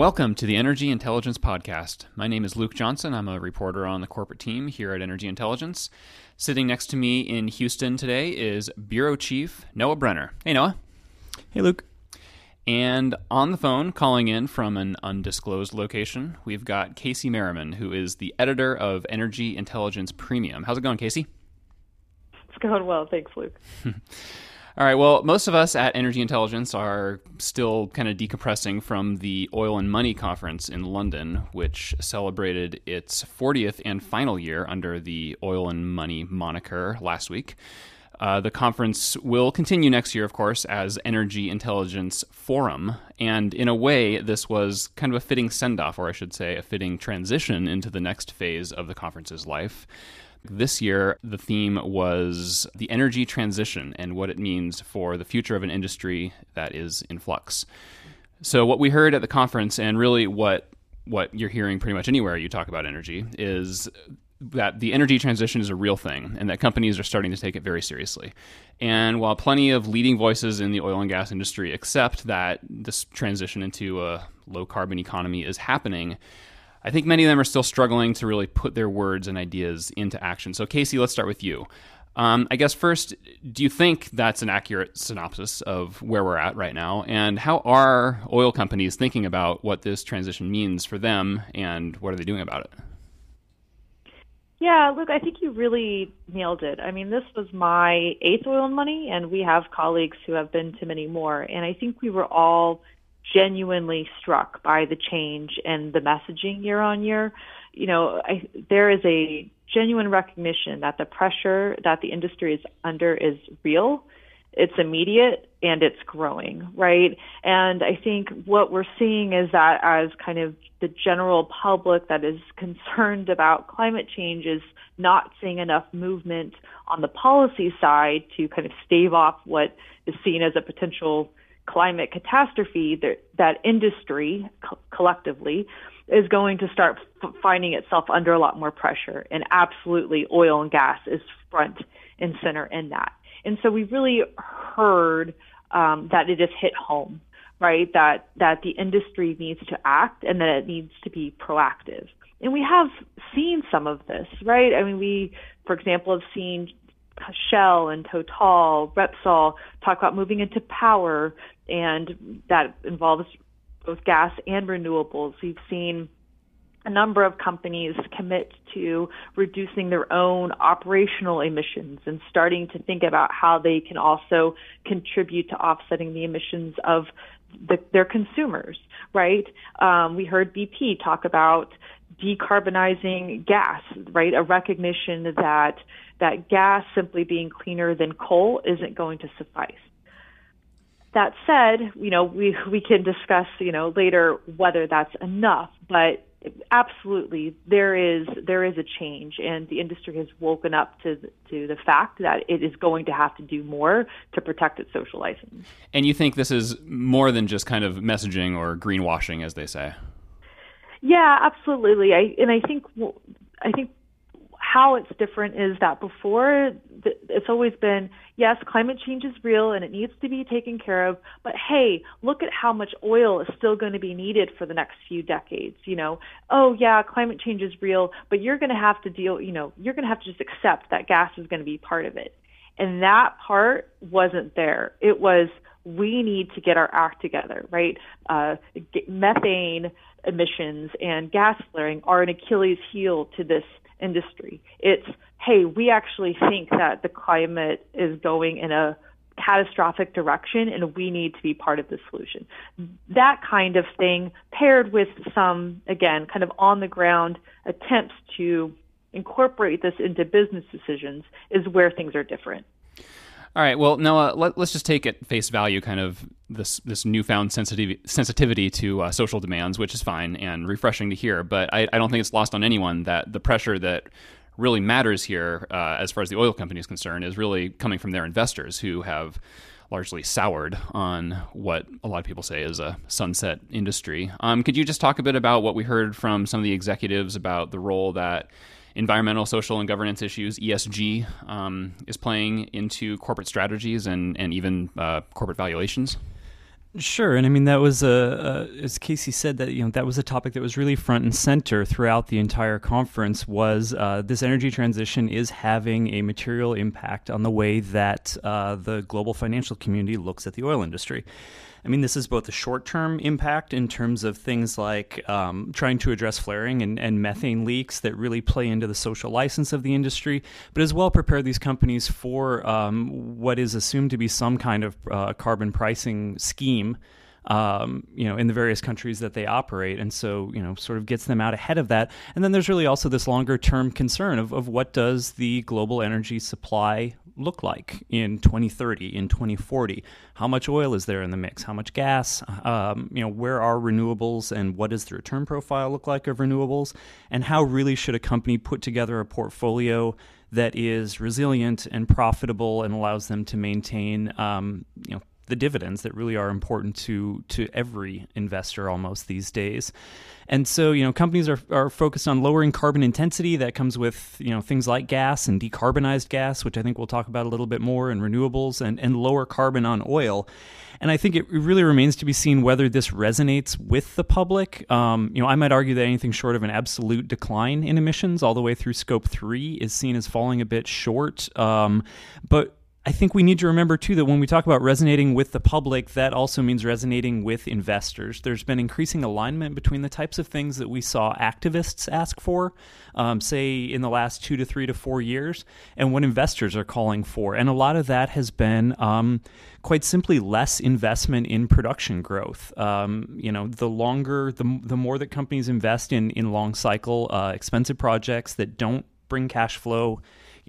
Welcome to the Energy Intelligence Podcast. My name is Luke Johnson. I'm a reporter on the corporate team here at Energy Intelligence. Sitting next to me in Houston today is Bureau Chief Noah Brenner. Hey, Noah. Hey, Luke. And on the phone, calling in from an undisclosed location, we've got Casey Merriman, who is the editor of Energy Intelligence Premium. How's it going, Casey? It's going well. Thanks, Luke. All right. Well, most of us at Energy Intelligence are still kind of decompressing from the Oil and Money Conference in London, which celebrated its 40th and final year under the Oil and Money moniker last week. Uh, the conference will continue next year, of course, as Energy Intelligence Forum. And in a way, this was kind of a fitting send off, or I should say, a fitting transition into the next phase of the conference's life. This year, the theme was the energy transition and what it means for the future of an industry that is in flux. So, what we heard at the conference, and really what what you're hearing pretty much anywhere you talk about energy, is that the energy transition is a real thing and that companies are starting to take it very seriously. And while plenty of leading voices in the oil and gas industry accept that this transition into a low carbon economy is happening, I think many of them are still struggling to really put their words and ideas into action. So, Casey, let's start with you. Um, I guess first, do you think that's an accurate synopsis of where we're at right now? And how are oil companies thinking about what this transition means for them and what are they doing about it? Yeah, look, I think you really nailed it. I mean, this was my eighth oil and money, and we have colleagues who have been to many more. And I think we were all genuinely struck by the change and the messaging year on year. You know, I, there is a genuine recognition that the pressure that the industry is under is real, it's immediate, and it's growing, right? And I think what we're seeing is that as kind of the general public that is concerned about climate change is not seeing enough movement on the policy side to kind of stave off what is seen as a potential climate catastrophe, that, that industry co- collectively is going to start f- finding itself under a lot more pressure. And absolutely, oil and gas is front and center in that. And so we really heard um, that it has hit home, right? That that the industry needs to act and that it needs to be proactive. And we have seen some of this, right? I mean, we, for example, have seen Shell and Total, Repsol talk about moving into power, and that involves both gas and renewables. We've seen a number of companies commit to reducing their own operational emissions and starting to think about how they can also contribute to offsetting the emissions of the, their consumers, right? Um, we heard BP talk about decarbonizing gas, right? A recognition that that gas simply being cleaner than coal isn't going to suffice. That said, you know, we we can discuss, you know, later whether that's enough, but absolutely there is there is a change and the industry has woken up to to the fact that it is going to have to do more to protect its social license. And you think this is more than just kind of messaging or greenwashing as they say? Yeah, absolutely. I and I think I think how it's different is that before it's always been yes climate change is real and it needs to be taken care of but hey look at how much oil is still going to be needed for the next few decades you know? Oh yeah climate change is real but you're going to have to deal you know you're going to have to just accept that gas is going to be part of it. And that part wasn't there. It was we need to get our act together right? Uh, methane emissions and gas flaring are an achilles heel to this industry. It's, hey, we actually think that the climate is going in a catastrophic direction and we need to be part of the solution. That kind of thing paired with some, again, kind of on the ground attempts to incorporate this into business decisions is where things are different. All right. Well, Noah, let, us just take at face value kind of this this newfound sensitivity sensitivity to uh, social demands, which is fine and refreshing to hear. But I, I, don't think it's lost on anyone that the pressure that really matters here, uh, as far as the oil company is concerned, is really coming from their investors who have largely soured on what a lot of people say is a sunset industry. Um, could you just talk a bit about what we heard from some of the executives about the role that environmental, social, and governance issues, ESG, um, is playing into corporate strategies and, and even uh, corporate valuations? Sure, and I mean that was a, a, as Casey said that you know that was a topic that was really front and center throughout the entire conference. Was uh, this energy transition is having a material impact on the way that uh, the global financial community looks at the oil industry. I mean, this is both a short term impact in terms of things like um, trying to address flaring and, and, methane leaks that really play into the social license of the industry, but as well prepare these companies for um, what is assumed to be some kind of uh, carbon pricing scheme. Um, you know, in the various countries that they operate. And so, you know, sort of gets them out ahead of that. And then there's really also this longer term concern of, of what does the global energy supply look like in 2030, in 2040? How much oil is there in the mix? How much gas? Um, you know, where are renewables, and what does the return profile look like of renewables? And how really should a company put together a portfolio that is resilient and profitable and allows them to maintain, um, you know, the dividends that really are important to to every investor almost these days. And so, you know, companies are, are focused on lowering carbon intensity. That comes with, you know, things like gas and decarbonized gas, which I think we'll talk about a little bit more, and renewables and, and lower carbon on oil. And I think it really remains to be seen whether this resonates with the public. Um, you know, I might argue that anything short of an absolute decline in emissions all the way through scope three is seen as falling a bit short. Um, but I think we need to remember too that when we talk about resonating with the public, that also means resonating with investors. There's been increasing alignment between the types of things that we saw activists ask for, um, say in the last two to three to four years, and what investors are calling for. And a lot of that has been um, quite simply less investment in production growth. Um, you know, the longer, the, the more that companies invest in in long cycle, uh, expensive projects that don't bring cash flow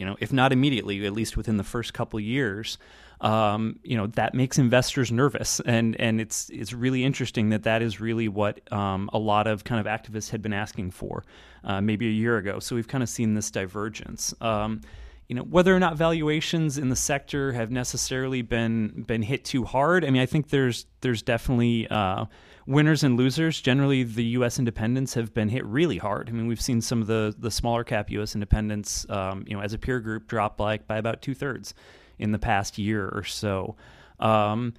you know, if not immediately, at least within the first couple years, um, you know, that makes investors nervous. And and it's it's really interesting that that is really what um, a lot of kind of activists had been asking for, uh, maybe a year ago. So we've kind of seen this divergence. Um, you know whether or not valuations in the sector have necessarily been been hit too hard. I mean, I think there's there's definitely uh, winners and losers. Generally, the U.S. independents have been hit really hard. I mean, we've seen some of the the smaller cap U.S. independents, um, you know, as a peer group, drop like by about two thirds in the past year or so. Um,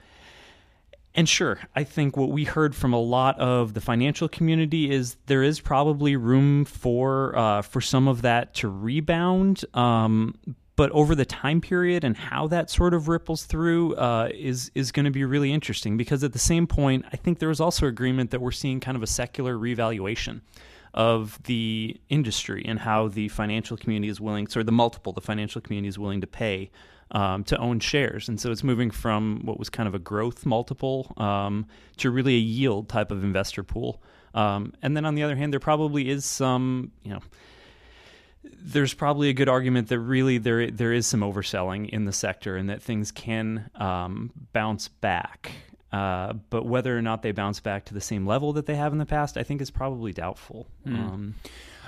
and sure, I think what we heard from a lot of the financial community is there is probably room for uh, for some of that to rebound. Um, but over the time period and how that sort of ripples through uh, is is going to be really interesting because at the same point, I think there was also agreement that we're seeing kind of a secular revaluation of the industry and how the financial community is willing, or the multiple the financial community is willing to pay um, to own shares. And so it's moving from what was kind of a growth multiple um, to really a yield type of investor pool. Um, and then on the other hand, there probably is some, you know, there's probably a good argument that really there there is some overselling in the sector and that things can um, bounce back. Uh, but whether or not they bounce back to the same level that they have in the past, I think is probably doubtful. Mm. Um,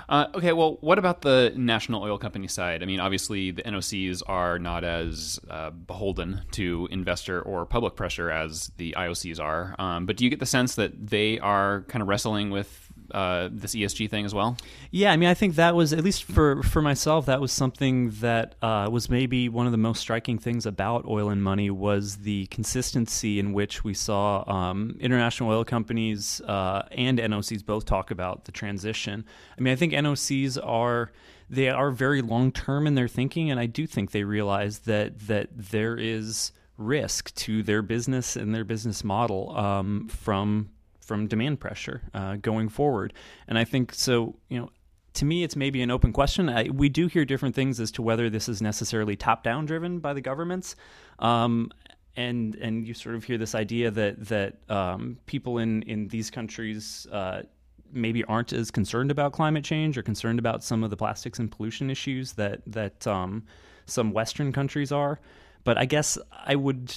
uh, okay, well, what about the national oil company side? I mean, obviously, the NOCs are not as uh, beholden to investor or public pressure as the IOCs are. Um, but do you get the sense that they are kind of wrestling with uh, this ESG thing as well? Yeah, I mean, I think that was at least for for myself. That was something that uh, was maybe one of the most striking things about oil and money was the consistency in which we saw um, international oil companies uh, and NOCs both talk about the transition. I mean, I think NOCs are they are very long term in their thinking, and I do think they realize that that there is risk to their business and their business model um, from from demand pressure uh, going forward. And I think so. You know, to me, it's maybe an open question. I, we do hear different things as to whether this is necessarily top down driven by the governments. Um, and and you sort of hear this idea that that um, people in in these countries uh, maybe aren't as concerned about climate change or concerned about some of the plastics and pollution issues that that um, some Western countries are. But I guess I would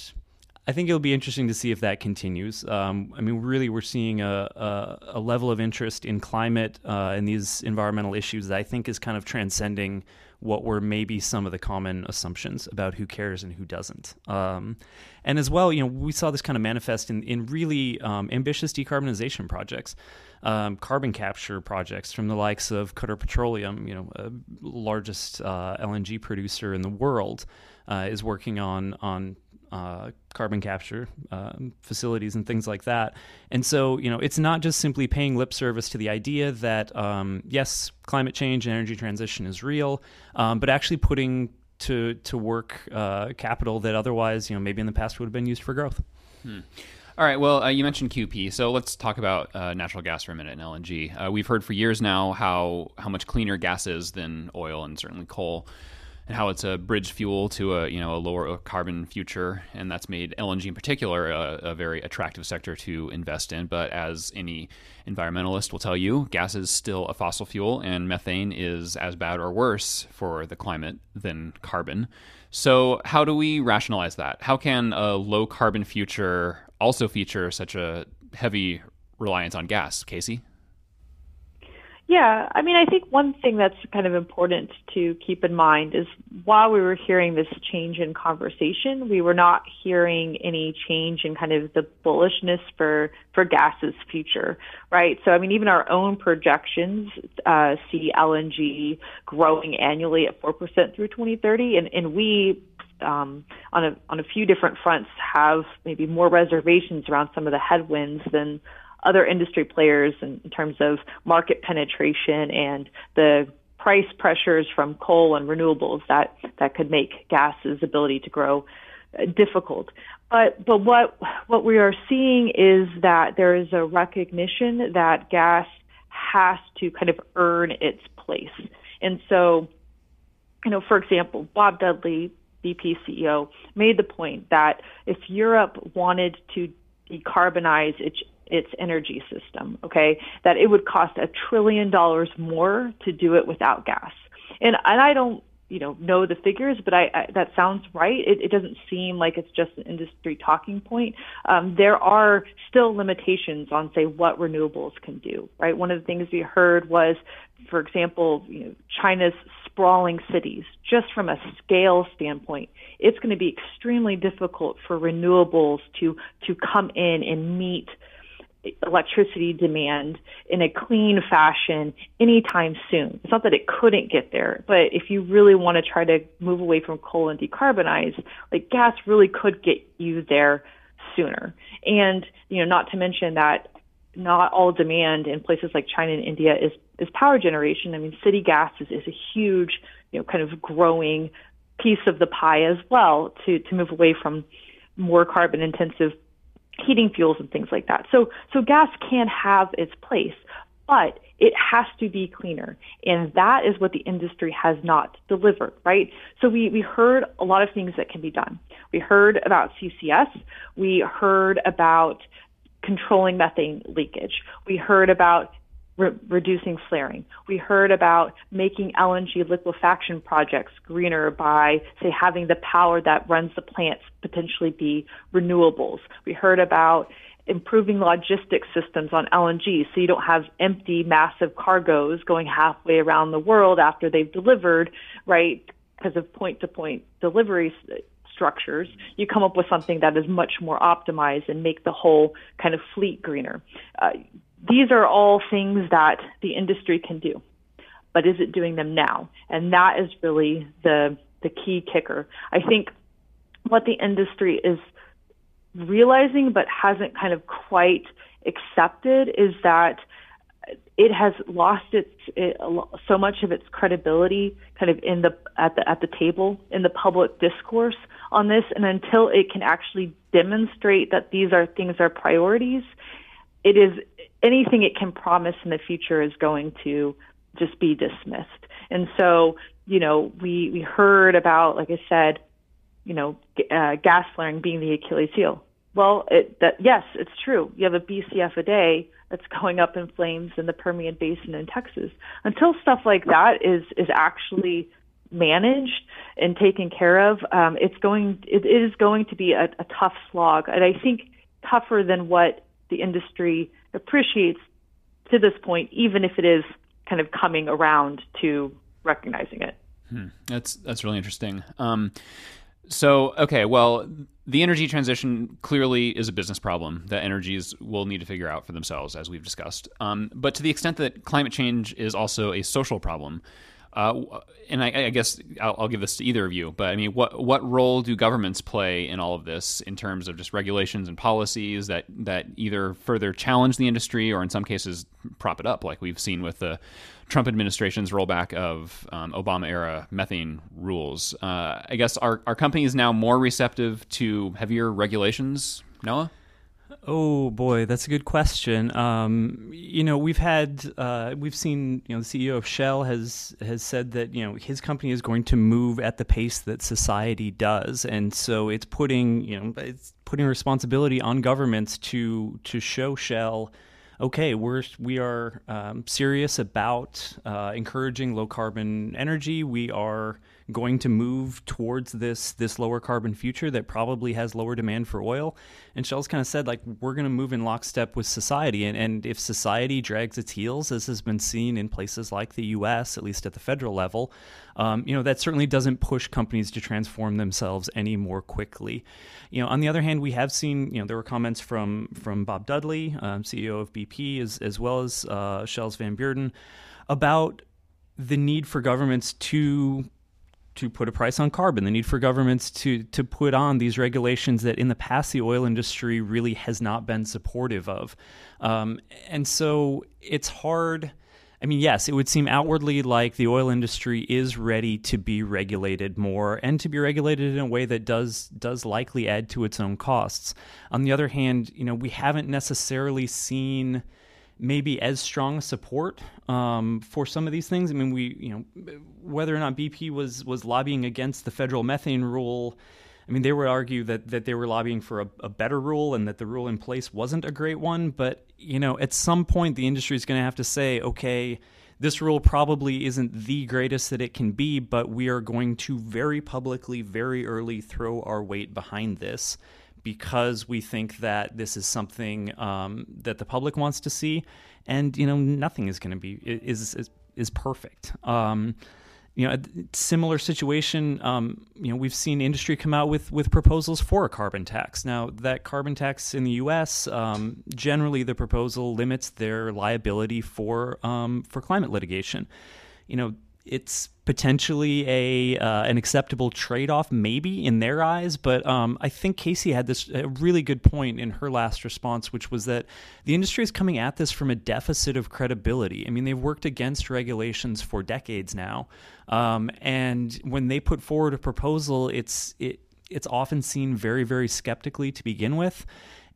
I think it'll be interesting to see if that continues. Um, I mean, really, we're seeing a, a, a level of interest in climate uh, and these environmental issues that I think is kind of transcending what were maybe some of the common assumptions about who cares and who doesn't. Um, and as well, you know, we saw this kind of manifest in, in really um, ambitious decarbonization projects, um, carbon capture projects from the likes of Qatar Petroleum, you know, largest uh, LNG producer in the world, uh, is working on on uh, carbon capture uh, facilities and things like that. And so, you know, it's not just simply paying lip service to the idea that um, yes, climate change and energy transition is real, um, but actually putting to to work uh, capital that otherwise, you know, maybe in the past would have been used for growth. Hmm. All right. Well, uh, you mentioned QP, so let's talk about uh, natural gas for a minute and LNG. Uh, we've heard for years now how how much cleaner gas is than oil and certainly coal, and how it's a bridge fuel to a you know a lower carbon future, and that's made LNG in particular a, a very attractive sector to invest in. But as any environmentalist will tell you, gas is still a fossil fuel, and methane is as bad or worse for the climate than carbon. So, how do we rationalize that? How can a low carbon future also feature such a heavy reliance on gas, Casey? Yeah, I mean, I think one thing that's kind of important to keep in mind is while we were hearing this change in conversation, we were not hearing any change in kind of the bullishness for for gas's future, right? So, I mean, even our own projections uh, see LNG growing annually at four percent through 2030, and and we um, on a on a few different fronts have maybe more reservations around some of the headwinds than other industry players in, in terms of market penetration and the price pressures from coal and renewables that that could make gas's ability to grow uh, difficult. But but what what we are seeing is that there is a recognition that gas has to kind of earn its place. And so, you know, for example, Bob Dudley, BP CEO, made the point that if Europe wanted to decarbonize its its energy system, okay, that it would cost a trillion dollars more to do it without gas. And and I don't you know know the figures, but I, I that sounds right. It, it doesn't seem like it's just an industry talking point. Um, there are still limitations on say what renewables can do. Right. One of the things we heard was, for example, you know, China's sprawling cities. Just from a scale standpoint, it's going to be extremely difficult for renewables to to come in and meet electricity demand in a clean fashion anytime soon. It's not that it couldn't get there, but if you really want to try to move away from coal and decarbonize, like gas really could get you there sooner. And, you know, not to mention that not all demand in places like China and India is, is power generation. I mean, city gas is, is a huge, you know, kind of growing piece of the pie as well to, to move away from more carbon intensive heating fuels and things like that. So, so gas can have its place, but it has to be cleaner. And that is what the industry has not delivered, right? So we, we heard a lot of things that can be done. We heard about CCS. We heard about controlling methane leakage. We heard about re- reducing flaring. We heard about making LNG liquefaction projects greener by, say, having the power that runs the plants potentially be renewables. We heard about improving logistics systems on LNG so you don't have empty, massive cargoes going halfway around the world after they've delivered, right? Because of point to point delivery structures, you come up with something that is much more optimized and make the whole kind of fleet greener. Uh, these are all things that the industry can do, but is it doing them now? And that is really the the key kicker. I think what the industry is realizing but hasn't kind of quite accepted is that it has lost its it, so much of its credibility kind of in the at the at the table in the public discourse on this and until it can actually demonstrate that these are things are priorities it is anything it can promise in the future is going to just be dismissed. And so, you know, we we heard about, like I said, you know, uh, gas flaring being the Achilles heel. Well, it, that yes, it's true. You have a BCF a day that's going up in flames in the Permian Basin in Texas. Until stuff like that is is actually managed and taken care of, um, it's going it, is going to be a, a tough slog, and I think tougher than what the industry appreciates to this point, even if it is kind of coming around to recognizing it. Hmm. That's that's really interesting. Um, so, okay, well, the energy transition clearly is a business problem that energies will need to figure out for themselves, as we've discussed. Um, but to the extent that climate change is also a social problem, Uh, and I, I guess I'll, I'll, give this to either of you, but I mean, what what role do governments play in all of this in terms of just regulations and policies that that either further challenge the industry or in some cases prop it up, like we've seen with the Trump administration's rollback of um, Obama era methane rules? Uh, I guess are are companies now more receptive to heavier regulations, Noah? Oh boy, that's a good question. Um, you know, we've had uh, we've seen you know the CEO of Shell has has said that you know his company is going to move at the pace that society does, and so it's putting you know it's putting responsibility on governments to to show Shell okay, we're we are um, serious about uh, encouraging low carbon energy. We are going to move towards this this lower carbon future that probably has lower demand for oil. And Shell's kind of said like we're going to move in lockstep with society. And and if society drags its heels, as has been seen in places like the U.S., at least at the federal level, um, you know that certainly doesn't push companies to transform themselves any more quickly. You know, on the other hand, we have seen you know there were comments from from Bob Dudley, um, CEO of BP, as as well as uh, Shell's Van Beurden, about the need for governments to to put a price on carbon, the need for governments to to put on these regulations that in the past the oil industry really has not been supportive of, um, and so it's hard. I mean, yes, it would seem outwardly like the oil industry is ready to be regulated more and to be regulated in a way that does does likely add to its own costs. On the other hand, you know, we haven't necessarily seen maybe as strong support um, for some of these things. I mean, we you know whether or not BP was was lobbying against the federal methane rule. I mean, they would argue that that they were lobbying for a, a better rule and that the rule in place wasn't a great one. But you know, at some point, the industry is going to have to say, okay. This rule probably isn't the greatest that it can be, but we are going to very publicly, very early throw our weight behind this because we think that this is something um, that the public wants to see, and you know nothing is going to be is is, is perfect. Um, you know, a similar situation. Um, you know, we've seen industry come out with with proposals for a carbon tax. Now, that carbon tax in the U.S. Um, generally, the proposal limits their liability for um, for climate litigation. You know, it's potentially a uh, an acceptable trade off, maybe in their eyes. But um, I think Casey had this a really good point in her last response, which was that the industry is coming at this from a deficit of credibility. I mean, they've worked against regulations for decades now, um, and when they put forward a proposal, it's it it's often seen very very skeptically to begin with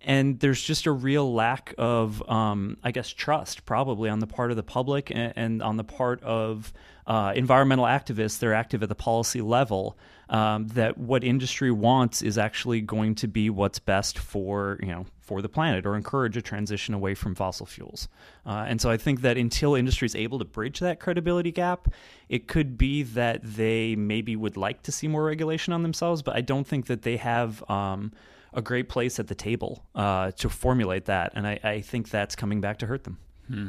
and there's just a real lack of, um, I guess, trust probably on the part of the public and, and on the part of uh, environmental activists that are active at the policy level. Um, that what industry wants is actually going to be what's best for you know for the planet or encourage a transition away from fossil fuels. Uh, and so I think that until industry is able to bridge that credibility gap, it could be that they maybe would like to see more regulation on themselves, but I don't think that they have. Um, a great place at the table uh, to formulate that, and I, I, think that's coming back to hurt them. Hmm.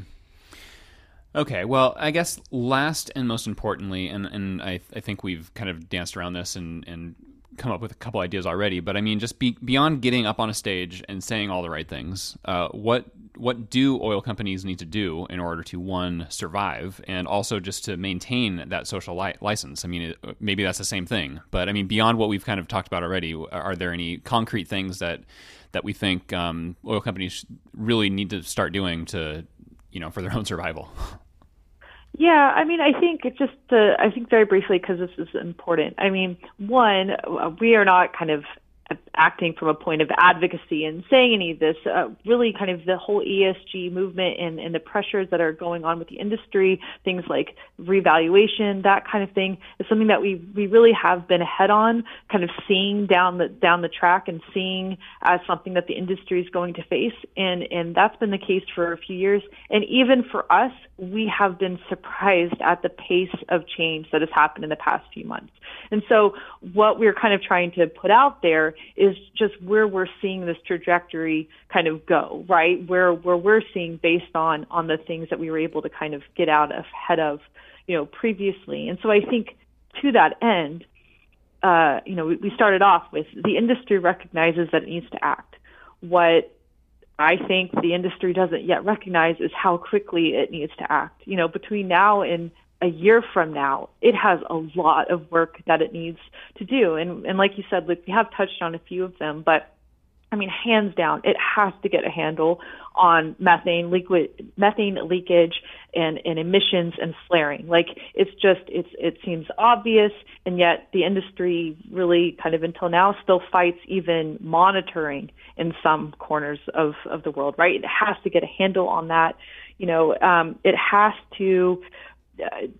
Okay, well, I guess last and most importantly, and, and I, I think we've kind of danced around this and, and come up with a couple ideas already, but I mean, just be, beyond getting up on a stage and saying all the right things, uh, what what do oil companies need to do in order to one survive and also just to maintain that social li- license? I mean, it, maybe that's the same thing, but I mean, beyond what we've kind of talked about already, are there any concrete things that that we think um, oil companies really need to start doing to, you know, for their own survival? Yeah, I mean, I think just to, I think very briefly because this is important. I mean, one, uh, we are not kind of acting from a point of advocacy and saying any of this, uh, really kind of the whole ESG movement and, and the pressures that are going on with the industry, things like revaluation, that kind of thing, is something that we we really have been ahead on, kind of seeing down the down the track and seeing as something that the industry is going to face, and and that's been the case for a few years, and even for us, we have been surprised at the pace of change that has happened in the past few months. And so what we're kind of trying to put out there is just where we're seeing this trajectory kind of go, right? Where where we're seeing based on on the things that we were able to kind of get out ahead of, you know, previously. And so I think to that end, uh, you know, we, we started off with the industry recognizes that it needs to act. What I think the industry doesn't yet recognize is how quickly it needs to act. You know, between now and a year from now, it has a lot of work that it needs to do. And, and like you said, Luke, we have touched on a few of them, but I mean, hands down, it has to get a handle on methane liquid, methane leakage and, and emissions and flaring. Like it's just, it's, it seems obvious. And yet the industry really kind of until now still fights even monitoring in some corners of, of the world, right? It has to get a handle on that. You know, um, it has to,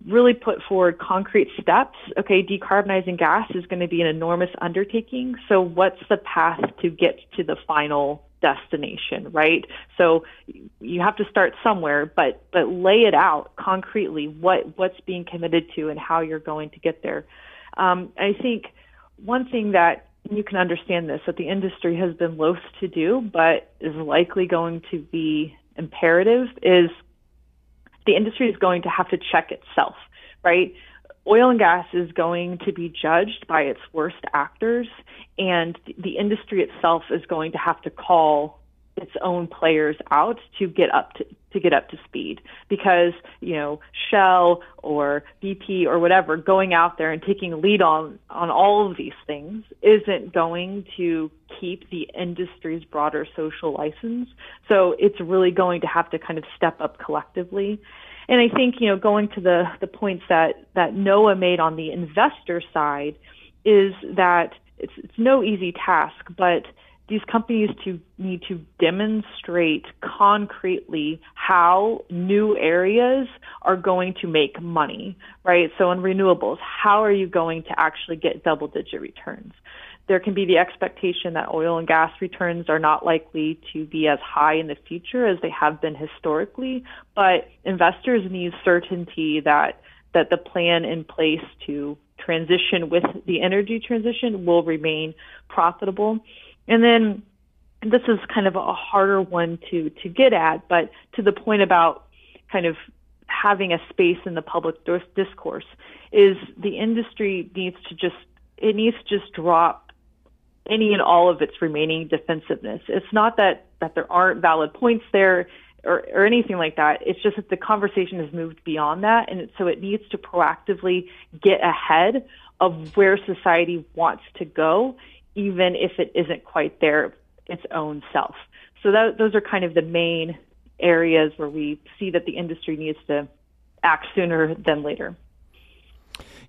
really put forward concrete steps. Okay, decarbonizing gas is going to be an enormous undertaking. So, what's the path to get to the final destination, right? So, you have to start somewhere, but but lay it out concretely what what's being committed to and how you're going to get there. Um, I think one thing that you can understand this that the industry has been loath to do, but is likely going to be imperative is the industry is going to have to check itself, right? Oil and gas is going to be judged by its worst actors, and the industry itself is going to have to call its own players out to get up to, to get up to speed. Because you know Shell or BP or whatever going out there and taking lead on on all of these things isn't going to keep the industry's broader social license. So it's really going to have to kind of step up collectively. And I think you know going to the the points that that Noah made on the investor side is that it's it's no easy task but these companies to need to demonstrate concretely how new areas are going to make money, right? So in renewables, how are you going to actually get double digit returns? There can be the expectation that oil and gas returns are not likely to be as high in the future as they have been historically, but investors need certainty that that the plan in place to transition with the energy transition will remain profitable. And then this is kind of a harder one to to get at, but to the point about kind of having a space in the public discourse is the industry needs to just it needs to just drop any and all of its remaining defensiveness. It's not that that there aren't valid points there or, or anything like that. It's just that the conversation has moved beyond that, and so it needs to proactively get ahead of where society wants to go even if it isn't quite there its own self. So that, those are kind of the main areas where we see that the industry needs to act sooner than later.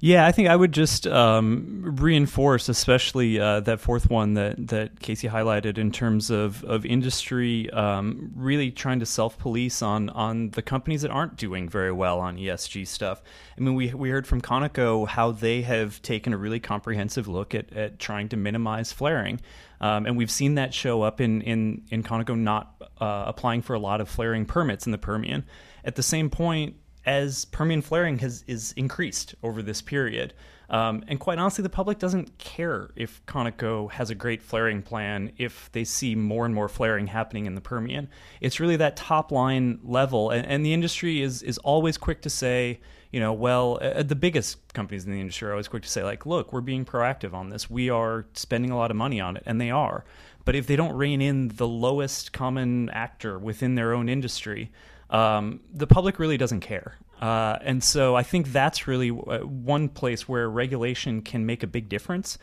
Yeah, I think I would just um, reinforce, especially uh, that fourth one that that Casey highlighted in terms of of industry um, really trying to self police on on the companies that aren't doing very well on ESG stuff. I mean, we we heard from Conoco how they have taken a really comprehensive look at at trying to minimize flaring. Um, and we've seen that show up in in in Conoco not uh, applying for a lot of flaring permits in the Permian. At the same point, as Permian flaring has is increased over this period. Um, and quite honestly, the public doesn't care if Conoco has a great flaring plan if they see more and more flaring happening in the Permian. It's really that top line level, and, and the industry is is always quick to say, you know, well, uh, the biggest companies in the industry are always quick to say, like, look, we're being proactive on this. We are spending a lot of money on it, and they are. But if they don't rein in the lowest common actor within their own industry, um, the public really doesn't care. Uh, and so I think that's really uh, one place where regulation can make a big difference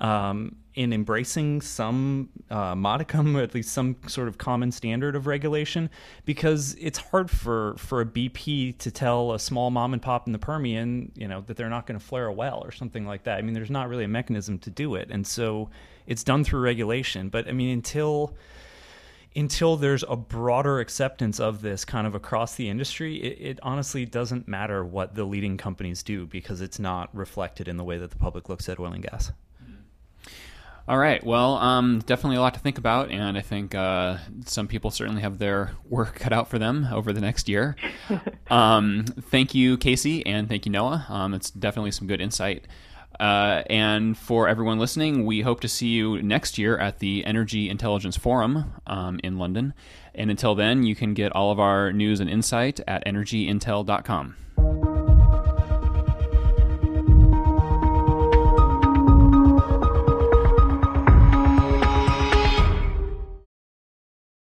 um, in embracing some uh, modicum, or at least some sort of common standard of regulation, because it's hard for, for a BP to tell a small mom and pop in the Permian, you know, that they're not going to flare a well or something like that. I mean, there's not really a mechanism to do it, and so it's done through regulation. But I mean, until until there's a broader acceptance of this kind of across the industry, it, it, honestly doesn't matter what the leading companies do because it's not reflected in the way that the public looks at oil and gas. All right. Well, um, definitely a lot to think about, and I think uh, some people certainly have their work cut out for them over the next year. um, thank you, Casey, and thank you, Noah. Um, it's definitely some good insight. Uh, and for everyone listening, we hope to see you next year at the Energy Intelligence Forum um, in London. And until then, you can get all of our news and insight at energyintel.com.